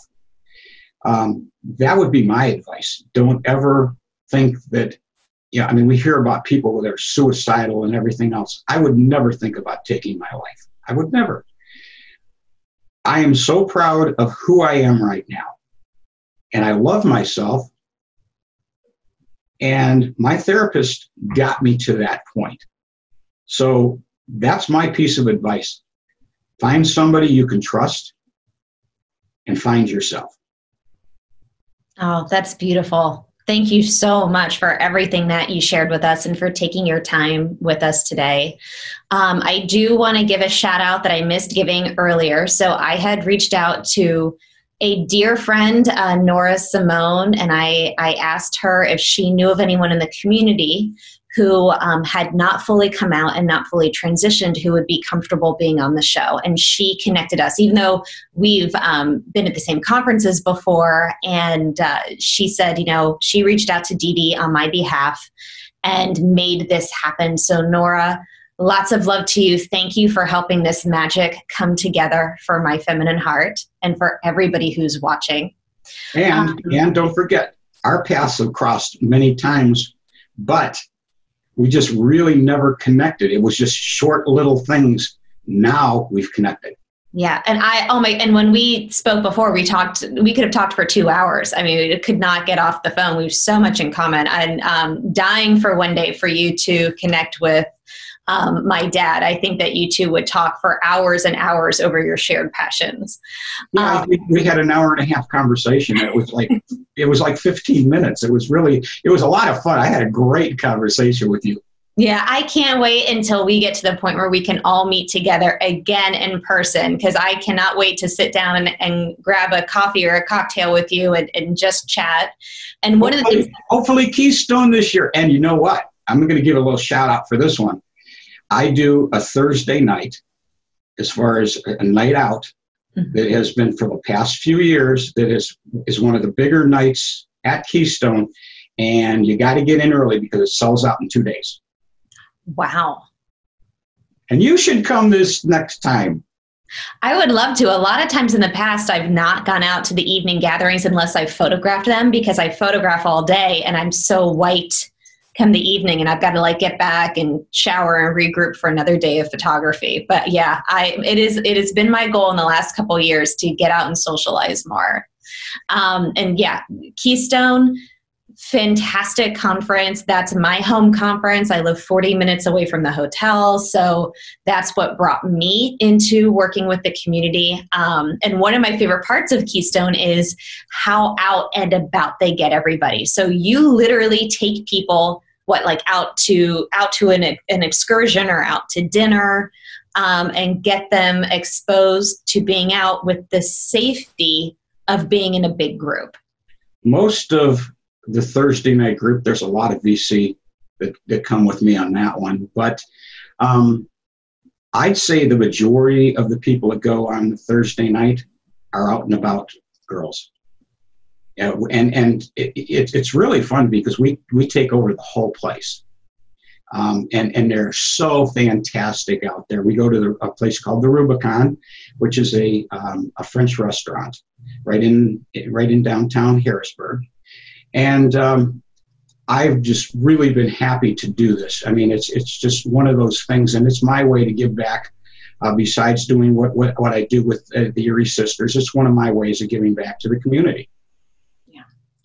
Um, that would be my advice. Don't ever think that, yeah, I mean, we hear about people that are suicidal and everything else. I would never think about taking my life. I would never. I am so proud of who I am right now. And I love myself and my therapist got me to that point. So that's my piece of advice. Find somebody you can trust and find yourself. Oh, that's beautiful. Thank you so much for everything that you shared with us and for taking your time with us today. Um, I do want to give a shout out that I missed giving earlier. So I had reached out to a dear friend, uh, Nora Simone, and I, I asked her if she knew of anyone in the community who um, had not fully come out and not fully transitioned who would be comfortable being on the show. And she connected us, even though we've um, been at the same conferences before. And uh, she said, you know, she reached out to Dee Dee on my behalf and made this happen. So, Nora, lots of love to you. Thank you for helping this magic come together for my feminine heart and for everybody who's watching. And um, and don't forget, our paths have crossed many times, but we just really never connected. It was just short little things. Now we've connected. Yeah, and I oh my and when we spoke before, we talked. We could have talked for two hours. I mean, we could not get off the phone. We have so much in common. And um, dying for one day for you to connect with um, my dad. I think that you two would talk for hours and hours over your shared passions. Yeah, um, we had an hour and a half conversation. It was like it was like 15 minutes. It was really it was a lot of fun. I had a great conversation with you. Yeah, I can't wait until we get to the point where we can all meet together again in person because I cannot wait to sit down and, and, grab a coffee or a cocktail with you and, and just chat. And one hopefully, of the things. Hopefully, Keystone this year. And you know what? I'm going to give a little shout out for this one. I do a Thursday night as far as a night out mm-hmm. that has been for the past few years that is is one of the bigger nights at Keystone and you got to get in early because it sells out in 2 days. Wow. And you should come this next time. I would love to. A lot of times in the past, I've not gone out to the evening gatherings unless I've photographed them because I photograph all day and I'm so white come the evening and I've got to like get back and shower and regroup for another day of photography. But yeah, I it is it has been my goal in the last couple years to get out and socialize more. Um, and yeah, Keystone fantastic conference. That's my home conference. I live 40 minutes away from the hotel. So that's what brought me into working with the community. Um, and one of my favorite parts of Keystone is how out and about they get everybody. So you literally take people what like out to out to an, an excursion or out to dinner um, and get them exposed to being out with the safety of being in a big group. Most of the thursday night group there's a lot of vc that, that come with me on that one but um, i'd say the majority of the people that go on thursday night are out and about girls and and it, it, it's really fun because we we take over the whole place. Um, and and they're so fantastic out there. We go to the, a place called the Rubicon, which is a um, a French restaurant right in right in downtown Harrisburg, and um, I've just really been happy to do this. I mean, it's it's just one of those things, and it's my way to give back. Uh, besides doing what, what what I do with uh, the Erie Sisters, it's one of my ways of giving back to the community.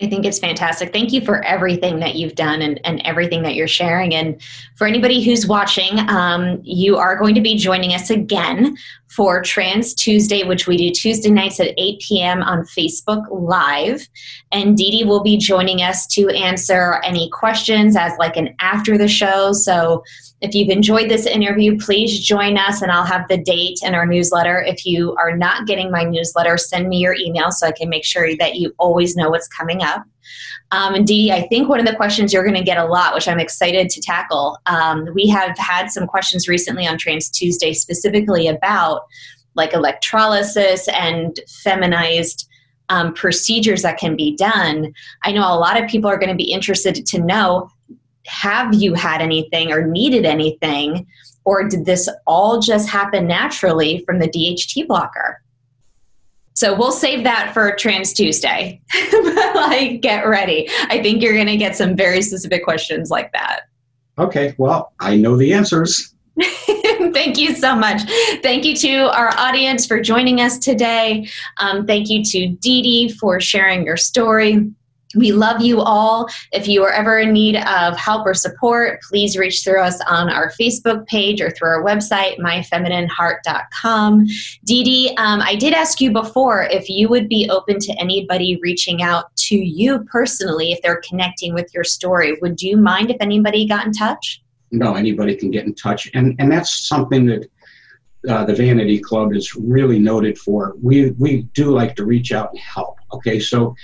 I think it's fantastic. Thank you for everything that you've done and, and everything that you're sharing. And for anybody who's watching, um, you are going to be joining us again for Trans Tuesday, which we do Tuesday nights at 8 p.m. on Facebook Live. And Dee Dee will be joining us to answer any questions as like an after the show. So if you've enjoyed this interview, please join us and I'll have the date in our newsletter. If you are not getting my newsletter, send me your email so I can make sure that you always know what's coming up. Um, and Dee, I think one of the questions you're going to get a lot, which I'm excited to tackle, um, we have had some questions recently on Trans Tuesday specifically about like electrolysis and feminized um, procedures that can be done. I know a lot of people are going to be interested to know have you had anything or needed anything? Or did this all just happen naturally from the DHT blocker? So we'll save that for Trans Tuesday. but like, get ready. I think you're going to get some very specific questions like that. Okay. Well, I know the answers. thank you so much. Thank you to our audience for joining us today. Um, thank you to Dee Dee for sharing your story. We love you all. If you are ever in need of help or support, please reach through us on our Facebook page or through our website, myfeminineheart.com. Dee Dee, um, I did ask you before if you would be open to anybody reaching out to you personally if they're connecting with your story. Would you mind if anybody got in touch? No, anybody can get in touch. And, and that's something that uh, the Vanity Club is really noted for. We, we do like to reach out and help. Okay, so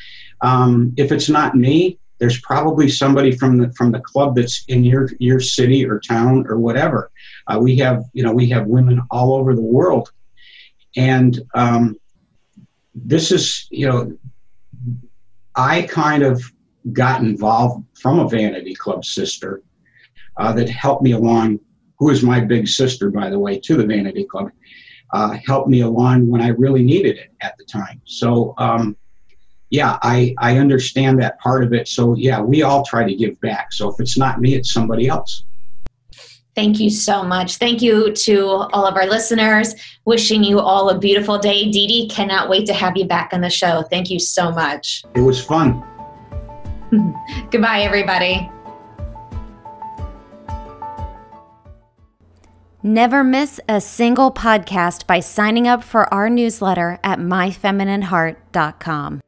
um, if it's not me, there's probably somebody from the from the club that's in your your city or town or whatever. Uh, we have you know we have women all over the world, and um, this is you know I kind of got involved from a vanity club sister uh, that helped me along. Who is my big sister, by the way, to the vanity club, uh, helped me along when I really needed it at the time. So. Um, yeah, I, I understand that part of it. So, yeah, we all try to give back. So, if it's not me, it's somebody else. Thank you so much. Thank you to all of our listeners. Wishing you all a beautiful day. Dee Dee, cannot wait to have you back on the show. Thank you so much. It was fun. Goodbye, everybody. Never miss a single podcast by signing up for our newsletter at myfeminineheart.com.